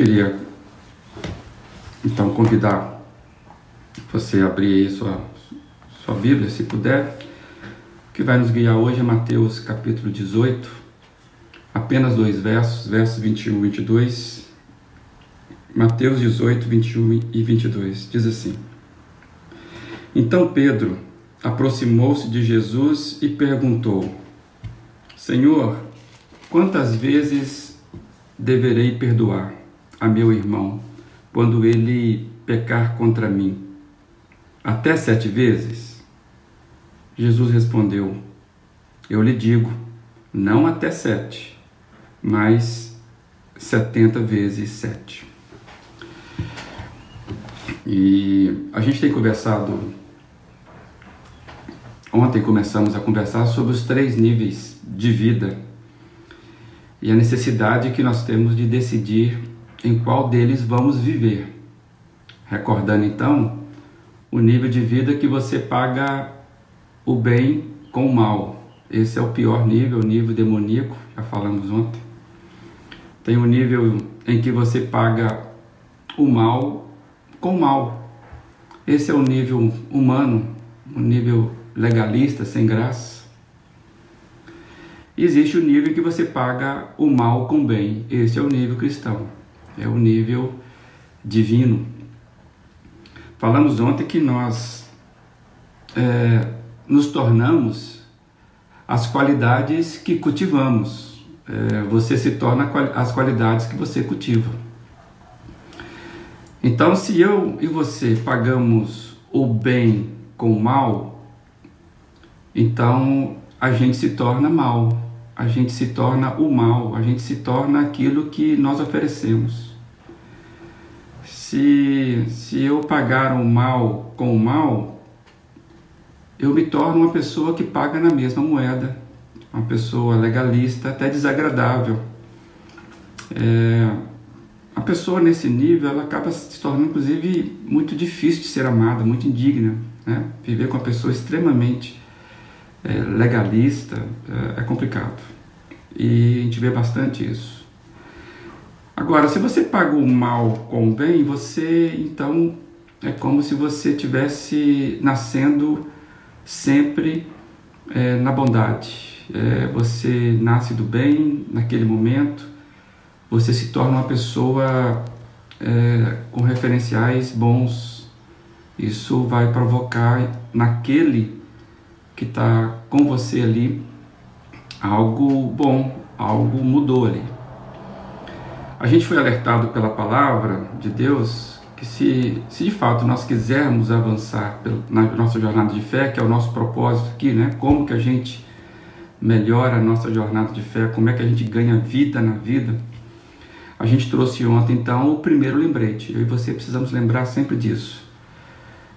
queria então convidar você a abrir aí sua, sua Bíblia, se puder. O que vai nos guiar hoje é Mateus capítulo 18, apenas dois versos, versos 21 e 22. Mateus 18, 21 e 22 diz assim: Então Pedro aproximou-se de Jesus e perguntou: Senhor, quantas vezes deverei perdoar a meu irmão quando ele pecar contra mim? Até sete vezes? Jesus respondeu: Eu lhe digo, não até sete, mas setenta vezes sete. E a gente tem conversado. Ontem começamos a conversar sobre os três níveis de vida e a necessidade que nós temos de decidir em qual deles vamos viver. Recordando então o nível de vida que você paga o bem com o mal. Esse é o pior nível, o nível demoníaco, já falamos ontem. Tem o nível em que você paga o mal com o mal. Esse é o nível humano, o nível legalista, sem graça existe o nível que você paga o mal com bem. Esse é o nível cristão, é o nível divino. Falamos ontem que nós é, nos tornamos as qualidades que cultivamos. É, você se torna as qualidades que você cultiva. Então, se eu e você pagamos o bem com o mal, então a gente se torna mal, a gente se torna o mal, a gente se torna aquilo que nós oferecemos. Se, se eu pagar o mal com o mal, eu me torno uma pessoa que paga na mesma moeda, uma pessoa legalista, até desagradável. É, a pessoa nesse nível ela acaba se tornando inclusive muito difícil de ser amada, muito indigna. Né? Viver com uma pessoa extremamente é, legalista é, é complicado. E a gente vê bastante isso. Agora, se você paga o mal com o bem, você então é como se você tivesse nascendo sempre é, na bondade. É, você nasce do bem naquele momento, você se torna uma pessoa é, com referenciais bons. Isso vai provocar naquele que está com você ali, algo bom, algo mudou ali. A gente foi alertado pela palavra de Deus que se, se de fato nós quisermos avançar na nossa jornada de fé, que é o nosso propósito aqui, né? Como que a gente melhora a nossa jornada de fé, como é que a gente ganha vida na vida. A gente trouxe ontem então o primeiro lembrete. Eu e você precisamos lembrar sempre disso.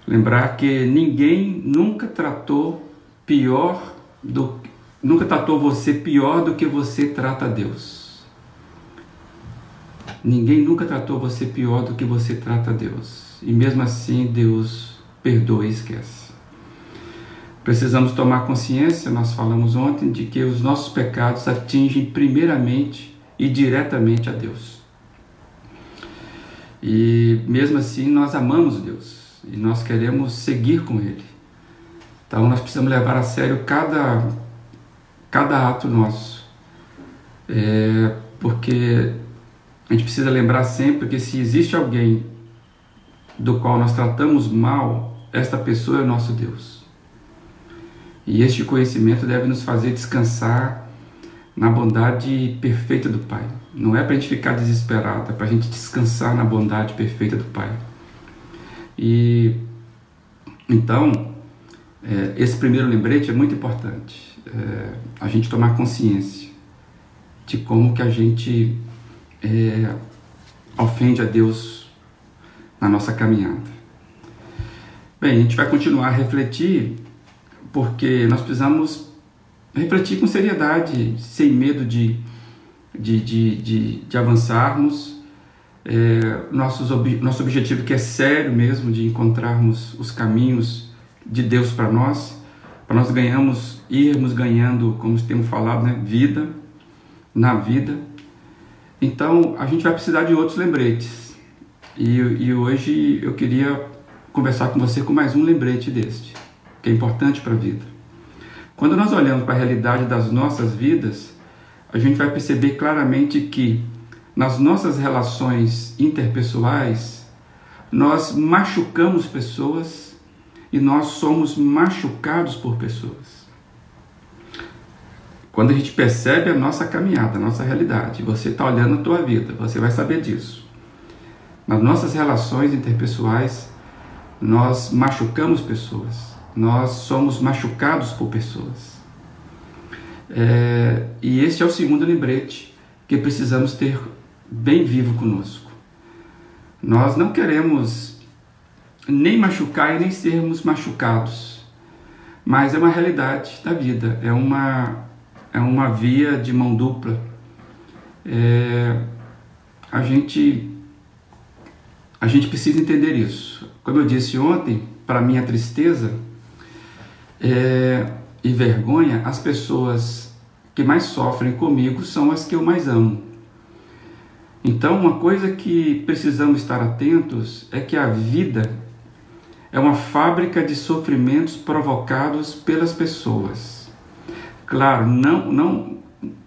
Lembrar que ninguém nunca tratou pior do nunca tratou você pior do que você trata Deus. Ninguém nunca tratou você pior do que você trata Deus. E mesmo assim Deus perdoa e esquece. Precisamos tomar consciência, nós falamos ontem, de que os nossos pecados atingem primeiramente e diretamente a Deus. E mesmo assim nós amamos Deus e nós queremos seguir com Ele. Então nós precisamos levar a sério cada, cada ato nosso. É, porque a gente precisa lembrar sempre que se existe alguém do qual nós tratamos mal, esta pessoa é o nosso Deus. E este conhecimento deve nos fazer descansar na bondade perfeita do Pai. Não é para a gente ficar desesperado, é para a gente descansar na bondade perfeita do Pai. E então, é, esse primeiro lembrete é muito importante. É, a gente tomar consciência de como que a gente é, ofende a Deus na nossa caminhada. Bem, a gente vai continuar a refletir porque nós precisamos refletir com seriedade, sem medo de, de, de, de, de avançarmos. É, nossos, nosso objetivo que é sério mesmo de encontrarmos os caminhos de Deus para nós, para nós ganhamos, irmos ganhando, como temos falado, né, vida na vida. Então a gente vai precisar de outros lembretes. E, e hoje eu queria conversar com você com mais um lembrete deste, que é importante para a vida. Quando nós olhamos para a realidade das nossas vidas, a gente vai perceber claramente que nas nossas relações interpessoais, nós machucamos pessoas e nós somos machucados por pessoas. Quando a gente percebe a nossa caminhada, a nossa realidade, você está olhando a tua vida, você vai saber disso. Nas nossas relações interpessoais, nós machucamos pessoas, nós somos machucados por pessoas. É, e este é o segundo lembrete que precisamos ter bem vivo conosco. Nós não queremos nem machucar e nem sermos machucados, mas é uma realidade da vida, é uma, é uma via de mão dupla. É, a gente a gente precisa entender isso. Como eu disse ontem, para minha tristeza é, e vergonha, as pessoas que mais sofrem comigo são as que eu mais amo. Então, uma coisa que precisamos estar atentos é que a vida é uma fábrica de sofrimentos provocados pelas pessoas. Claro, não, não,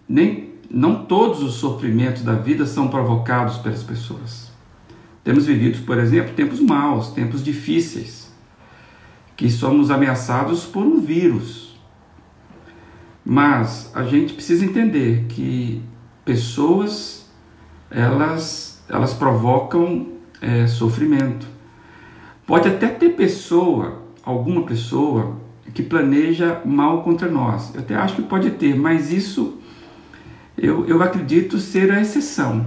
nem, não todos os sofrimentos da vida são provocados pelas pessoas. Temos vivido, por exemplo, tempos maus, tempos difíceis, que somos ameaçados por um vírus. Mas a gente precisa entender que pessoas elas, elas provocam é, sofrimento. Pode até ter pessoa, alguma pessoa, que planeja mal contra nós. Eu até acho que pode ter, mas isso eu, eu acredito ser a exceção.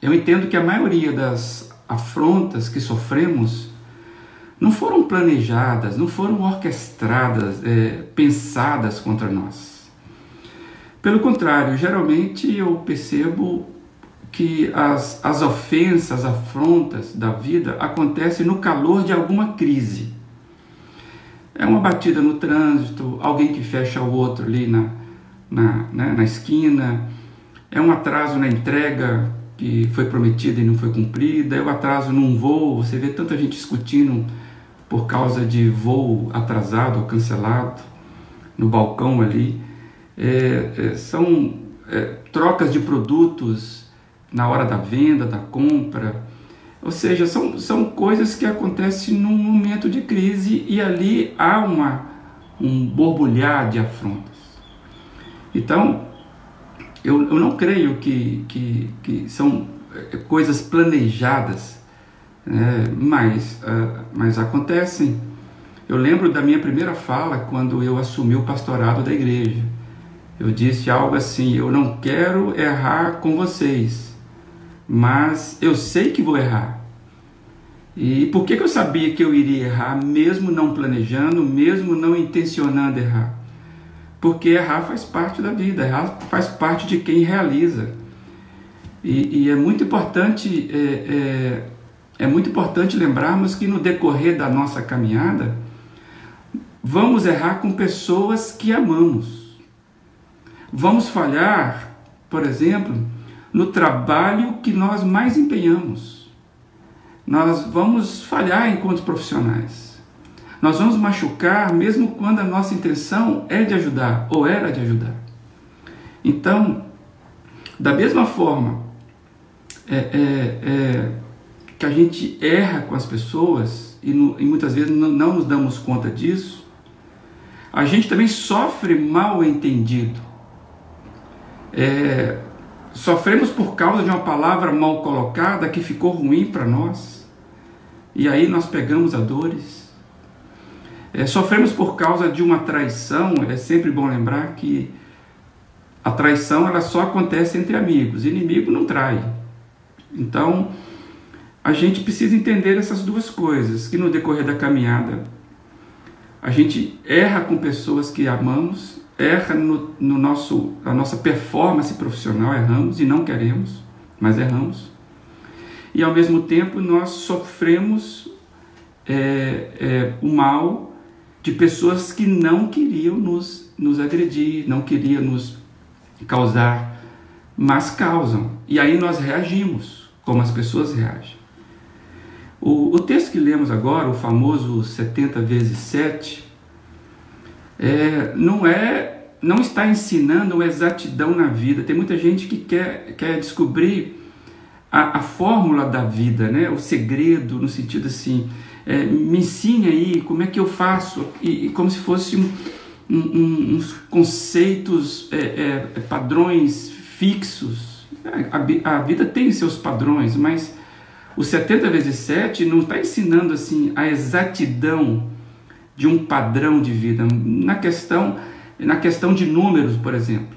Eu entendo que a maioria das afrontas que sofremos não foram planejadas, não foram orquestradas, é, pensadas contra nós. Pelo contrário, geralmente eu percebo que as, as ofensas, as afrontas da vida acontecem no calor de alguma crise. É uma batida no trânsito, alguém que fecha o outro ali na, na, né, na esquina, é um atraso na entrega que foi prometida e não foi cumprida, é o atraso num voo, você vê tanta gente discutindo por causa de voo atrasado ou cancelado no balcão ali. É, é, são é, trocas de produtos na hora da venda, da compra. Ou seja, são, são coisas que acontecem num momento de crise e ali há uma, um borbulhar de afrontas. Então, eu, eu não creio que, que, que são eh, coisas planejadas, né? mas, uh, mas acontecem. Eu lembro da minha primeira fala quando eu assumi o pastorado da igreja. Eu disse algo assim: Eu não quero errar com vocês, mas eu sei que vou errar. E por que, que eu sabia que eu iria errar, mesmo não planejando, mesmo não intencionando errar? porque errar faz parte da vida, errar faz parte de quem realiza. E, e é muito importante é, é, é muito importante lembrarmos que no decorrer da nossa caminhada vamos errar com pessoas que amamos. Vamos falhar, por exemplo, no trabalho que nós mais empenhamos. Nós vamos falhar enquanto profissionais. Nós vamos machucar mesmo quando a nossa intenção é de ajudar ou era de ajudar. Então, da mesma forma é, é, é, que a gente erra com as pessoas e, no, e muitas vezes não, não, nos damos conta disso, a gente também sofre mal entendido. É, sofremos por causa de uma palavra mal colocada que ficou ruim para nós. E aí nós pegamos a dores é, sofremos por causa de uma traição, é sempre bom lembrar que a traição ela só acontece entre amigos, inimigo não trai. Então, a gente precisa entender essas duas coisas, que no decorrer da caminhada a gente erra com pessoas que amamos, erra no, no nosso, a nossa performance profissional, erramos e não queremos, mas erramos. E ao mesmo tempo nós sofremos é, é, o mal de pessoas que não queriam nos, nos agredir, não queriam nos causar mas causam. E aí nós reagimos, como as pessoas reagem. O, o texto que lemos agora, o famoso 70 vezes 7, é, não é não está ensinando exatidão na vida. Tem muita gente que quer, quer descobrir a, a fórmula da vida, né? o segredo, no sentido assim, é, me ensine aí como é que eu faço, e, e como se fosse um, um, uns conceitos, é, é, padrões fixos. A, a, vida tem seus padrões, mas o 70 vezes 7 não está ensinando assim a exatidão de um padrão de vida. Na questão, na questão de números, por exemplo,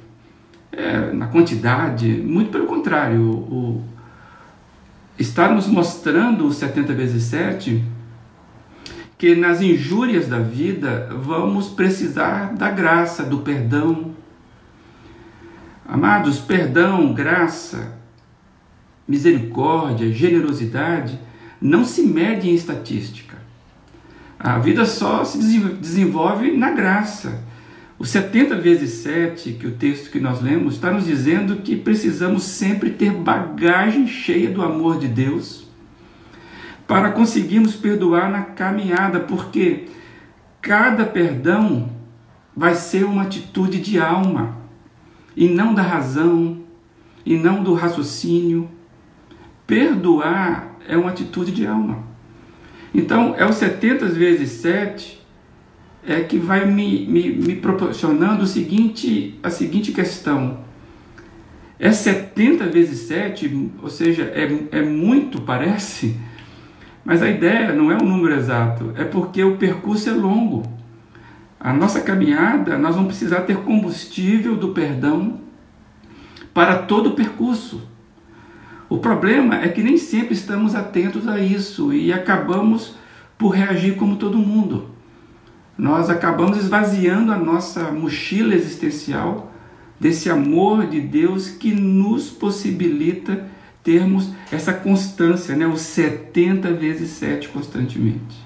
é, na quantidade, muito pelo contrário, o, está nos mostrando o 70 vezes 7 que nas injúrias da vida vamos precisar da graça, do perdão. Amados, perdão, graça, misericórdia, generosidade não se mede em estatística. A vida só se desenvolve na graça. O 70 vezes 7, que o texto que nós lemos, está nos dizendo que precisamos sempre ter bagagem cheia do amor de Deus para conseguirmos perdoar na caminhada, porque cada perdão vai ser uma atitude de alma, e não da razão, e não do raciocínio. Perdoar é uma atitude de alma. Então, é o 70 vezes 7 é que vai me, me, me proporcionando o seguinte, a seguinte questão. É 70 vezes 7, ou seja, é, é muito, parece, mas a ideia não é um número exato, é porque o percurso é longo. A nossa caminhada, nós vamos precisar ter combustível do perdão para todo o percurso. O problema é que nem sempre estamos atentos a isso e acabamos por reagir como todo mundo nós acabamos esvaziando a nossa mochila existencial desse amor de Deus que nos possibilita termos essa constância, né? os 70 vezes 7 constantemente.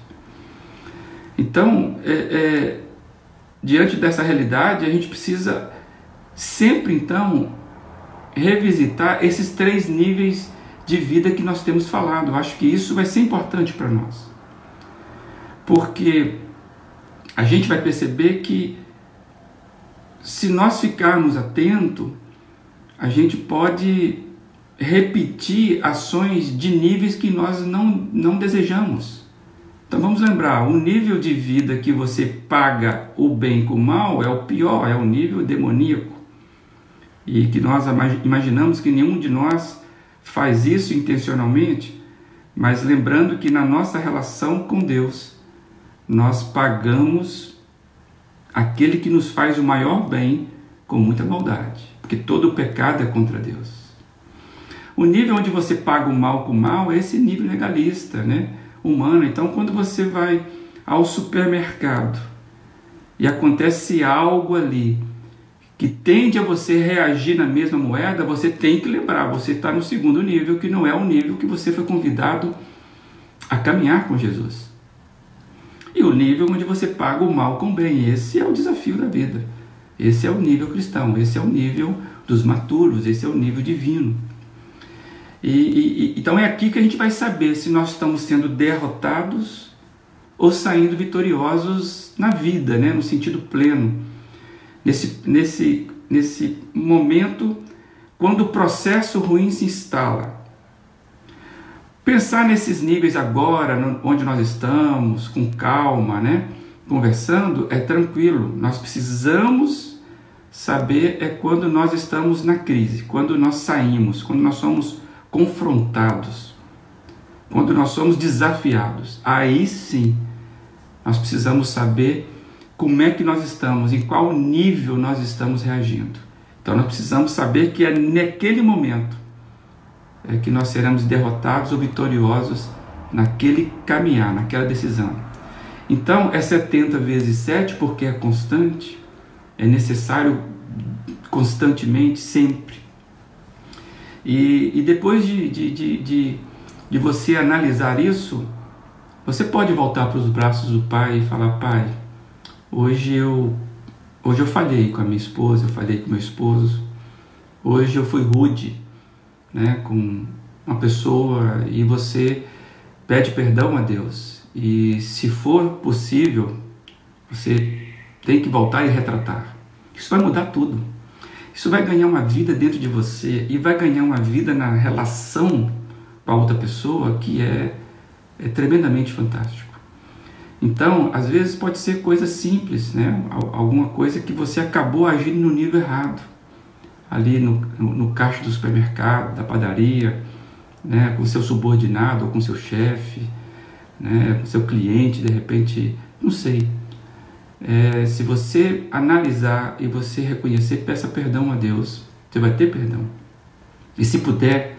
Então, é, é, diante dessa realidade, a gente precisa sempre, então, revisitar esses três níveis de vida que nós temos falado. Eu acho que isso vai ser importante para nós. Porque a gente vai perceber que se nós ficarmos atentos, a gente pode repetir ações de níveis que nós não, não desejamos. Então vamos lembrar, o nível de vida que você paga o bem com o mal é o pior, é o nível demoníaco. E que nós imaginamos que nenhum de nós faz isso intencionalmente, mas lembrando que na nossa relação com Deus, nós pagamos aquele que nos faz o maior bem com muita maldade, porque todo pecado é contra Deus. O nível onde você paga o mal com o mal é esse nível legalista, né? humano. Então, quando você vai ao supermercado e acontece algo ali que tende a você reagir na mesma moeda, você tem que lembrar, você está no segundo nível, que não é o nível que você foi convidado a caminhar com Jesus e o nível onde você paga o mal com o bem. Esse é o desafio da vida. Esse é o nível cristão, esse é o nível dos maturos, esse é o nível divino. E, e, então é aqui que a gente vai saber se nós estamos sendo derrotados ou saindo vitoriosos na vida, né? no sentido pleno. Nesse, nesse, nesse momento, quando o processo ruim se instala, Pensar nesses níveis agora, onde nós estamos, com calma, né? Conversando, é tranquilo. Nós precisamos saber é quando nós estamos na crise, quando nós saímos, quando nós somos confrontados, quando nós somos desafiados. Aí sim, nós precisamos saber como é que nós estamos, em qual nível nós estamos reagindo. Então nós precisamos saber que é naquele momento é que nós seremos derrotados ou vitoriosos naquele caminhar, naquela decisão. Então, é 70 vezes 7 porque é constante, é necessário constantemente, sempre. E, e depois de, de, de, de, de você analisar isso, você pode voltar para os braços do Pai e falar: Pai, hoje eu, hoje eu falhei com a minha esposa, eu falhei com meu esposo, Hoje eu fui rude né, com uma pessoa e você pede perdão a Deus. E se for possível, você tem que voltar e retratar. Isso vai mudar tudo. Isso vai ganhar uma vida dentro de você e vai ganhar uma vida na relação com a outra pessoa que é, é tremendamente fantástico. Então, às vezes pode ser coisa simples, né? Alguma coisa que você acabou agindo no nível errado ali no, no, caixa do supermercado, da padaria, né, com seu subordinado ou com seu chefe, né, com seu cliente, de repente, não sei. É, se você analisar e você reconhecer, peça perdão a Deus, você vai ter perdão. E se puder,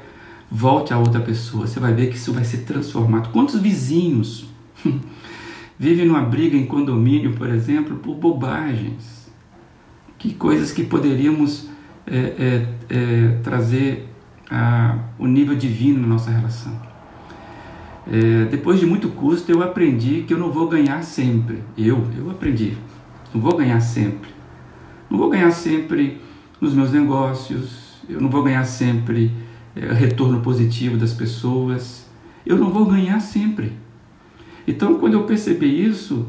volte a outra pessoa, você vai ver que isso vai ser transformado. Quantos vizinhos vivem numa briga em condomínio, por exemplo, por bobagens? Que coisas que poderíamos é, é, é, trazer a, o nível divino na nossa relação. É, depois de muito custo, eu aprendi que eu não vou ganhar sempre. Eu, eu aprendi. Não vou ganhar sempre. Não vou ganhar sempre nos meus negócios. Eu não vou ganhar sempre é, retorno positivo das pessoas. Eu não vou ganhar sempre. Então, quando eu percebi isso,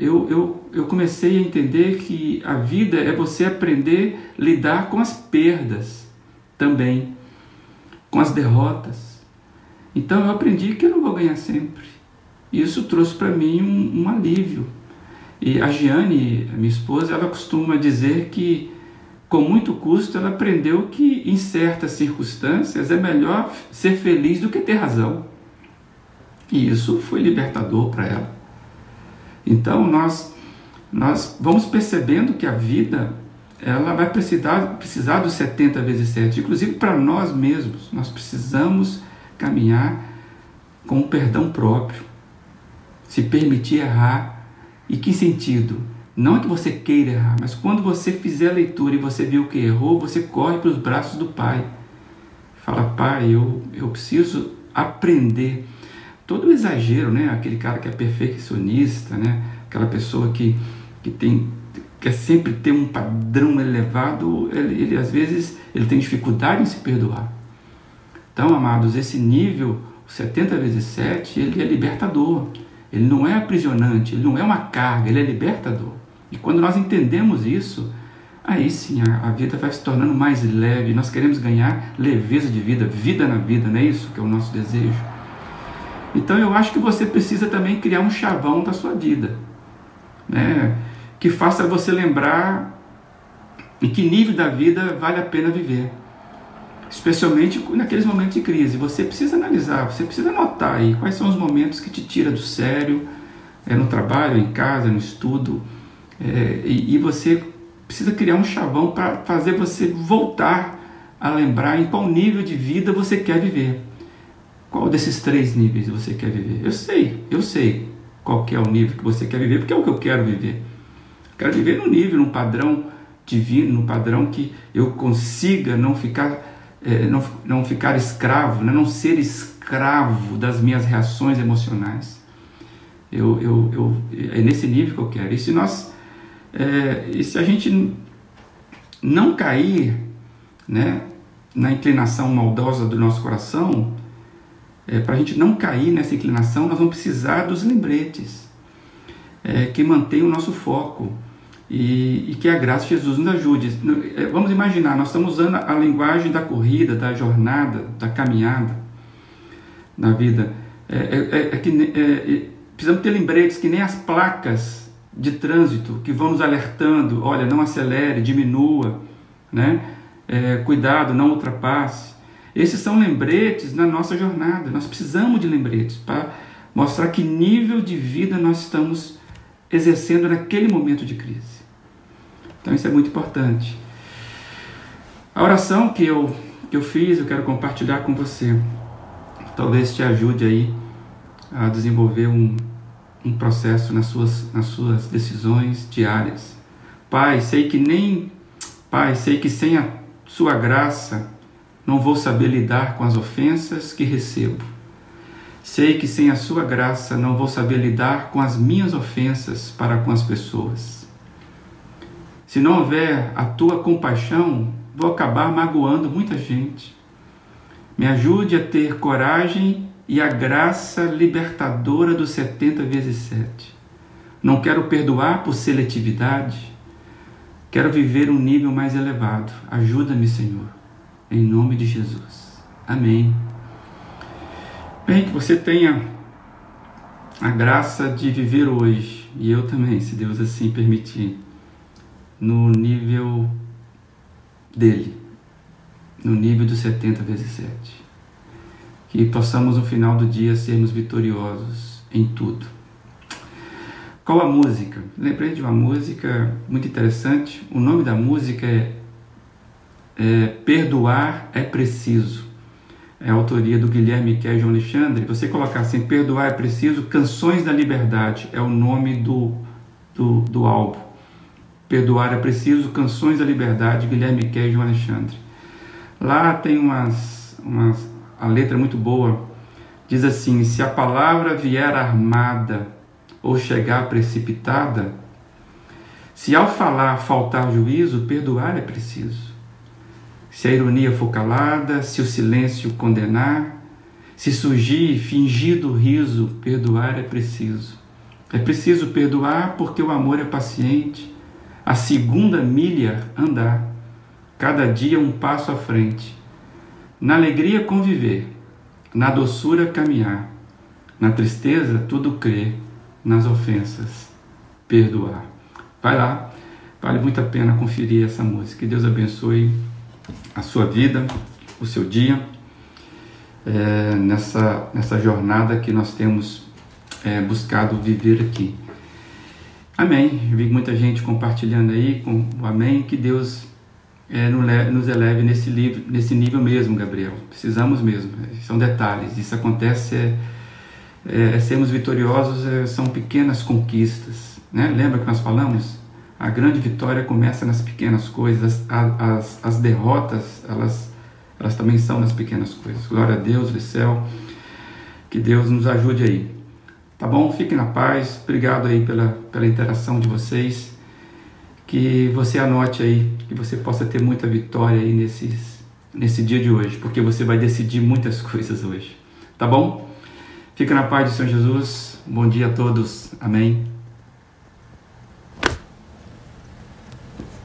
eu, eu, eu comecei a entender que a vida é você aprender a lidar com as perdas também, com as derrotas. Então eu aprendi que eu não vou ganhar sempre. Isso trouxe para mim um, um, alívio. E a Giane, minha esposa, ela costuma dizer que com muito custo ela aprendeu que em certas circunstâncias é melhor ser feliz do que ter razão. E isso foi libertador para ela. Então nós nós vamos percebendo que a vida ela vai precisar, precisar dos 70 vezes 7, inclusive para nós mesmos. Nós precisamos caminhar com o perdão próprio, se permitir errar. E que sentido? Não é que você queira errar, mas quando você fizer a leitura e você viu que errou, você corre para os braços do Pai. Fala, Pai, eu, eu preciso aprender todo exagero, né? Aquele cara que é perfeccionista, né? Aquela pessoa que, que tem quer sempre ter um padrão elevado, ele, ele às vezes ele tem dificuldade em se perdoar. Então, amados, esse nível 70 vezes 7, ele é libertador. Ele não é aprisionante, ele não é uma carga, ele é libertador. E quando nós entendemos isso, aí sim a, a vida vai se tornando mais leve. Nós queremos ganhar leveza de vida, vida na vida, não é isso que é o nosso desejo? Então eu acho que você precisa também criar um chavão da sua vida, né? que faça você lembrar em que nível da vida vale a pena viver. Especialmente naqueles momentos de crise. Você precisa analisar, você precisa anotar aí quais são os momentos que te tira do sério, é, no trabalho, em casa, no estudo. É, e, e você precisa criar um chavão para fazer você voltar a lembrar em qual nível de vida você quer viver. Qual desses três níveis você quer viver? Eu sei, eu sei qual é o nível que você quer viver, porque é o que eu quero viver. quero viver no nível, num padrão divino, num padrão que eu consiga não ficar, é, não, não ficar escravo, né? não ser escravo das minhas reações emocionais. Eu, eu, eu, é nesse nível que eu quero. E se nós, é, e se a gente não cair, né, na inclinação maldosa do nosso coração, é, para a gente não cair nessa inclinação, nós vamos precisar dos lembretes é, que mantêm o nosso foco e, e, que a graça de Jesus nos ajude. É, vamos imaginar, nós estamos usando a linguagem da corrida, da jornada, da caminhada na vida. É, é, é, que precisamos ter lembretes que nem as placas de trânsito que vão nos alertando, olha, não acelere, diminua, né? cuidado, não ultrapasse. Esses são lembretes na nossa jornada. Nós precisamos de lembretes para mostrar que nível de vida nós estamos exercendo naquele momento de crise. Então isso é muito importante. A oração que eu, que eu fiz, eu quero compartilhar com você. Talvez te ajude aí a desenvolver um, um processo nas suas, nas suas decisões diárias. Pai, sei que nem Pai, sei que sem a sua graça não vou saber lidar com as ofensas que recebo. Sei que sem a sua graça não vou saber lidar com as minhas ofensas para com as pessoas. Se não houver a tua compaixão, vou acabar magoando muita gente. Me ajude a ter coragem e a graça libertadora dos 70 vezes 7. Não quero perdoar por seletividade. Quero viver um nível mais elevado. Ajuda-me, Senhor. Em nome de Jesus. Amém. Bem, que você tenha a graça de viver hoje, e eu também, se Deus assim permitir, no nível dele, no nível dos 70 vezes 7. Que possamos no final do dia sermos vitoriosos em tudo. Qual a música? Lembrei de uma música muito interessante. O nome da música é, é Perdoar é Preciso. É a autoria do Guilherme Kerr João Alexandre. Você colocar assim, Perdoar é Preciso, Canções da Liberdade, é o nome do, do, do álbum. Perdoar é Preciso, Canções da Liberdade, Guilherme e João Alexandre. Lá tem umas, umas, a letra muito boa. Diz assim: Se a palavra vier armada ou chegar precipitada, se ao falar faltar juízo, perdoar é preciso. Se a ironia for calada, se o silêncio condenar, se surgir fingido riso, perdoar é preciso. É preciso perdoar porque o amor é paciente, a segunda milha andar, cada dia um passo à frente. Na alegria conviver, na doçura caminhar, na tristeza tudo crer, nas ofensas perdoar. Vai lá, vale muito a pena conferir essa música. Que Deus abençoe a sua vida, o seu dia, é, nessa, nessa jornada que nós temos é, buscado viver aqui. Amém. Vi muita gente compartilhando aí com o Amém. Que Deus é, nos eleve nesse, livro, nesse nível mesmo, Gabriel. Precisamos mesmo. São detalhes. Isso acontece, é, é, é sermos vitoriosos é, são pequenas conquistas. Né? Lembra que nós falamos? A grande vitória começa nas pequenas coisas. As, as, as derrotas, elas, elas também são nas pequenas coisas. Glória a Deus do céu. Que Deus nos ajude aí. Tá bom? Fiquem na paz. Obrigado aí pela, pela interação de vocês. Que você anote aí, que você possa ter muita vitória aí nesses, nesse dia de hoje, porque você vai decidir muitas coisas hoje. Tá bom? Fica na paz do Senhor Jesus. Bom dia a todos. Amém.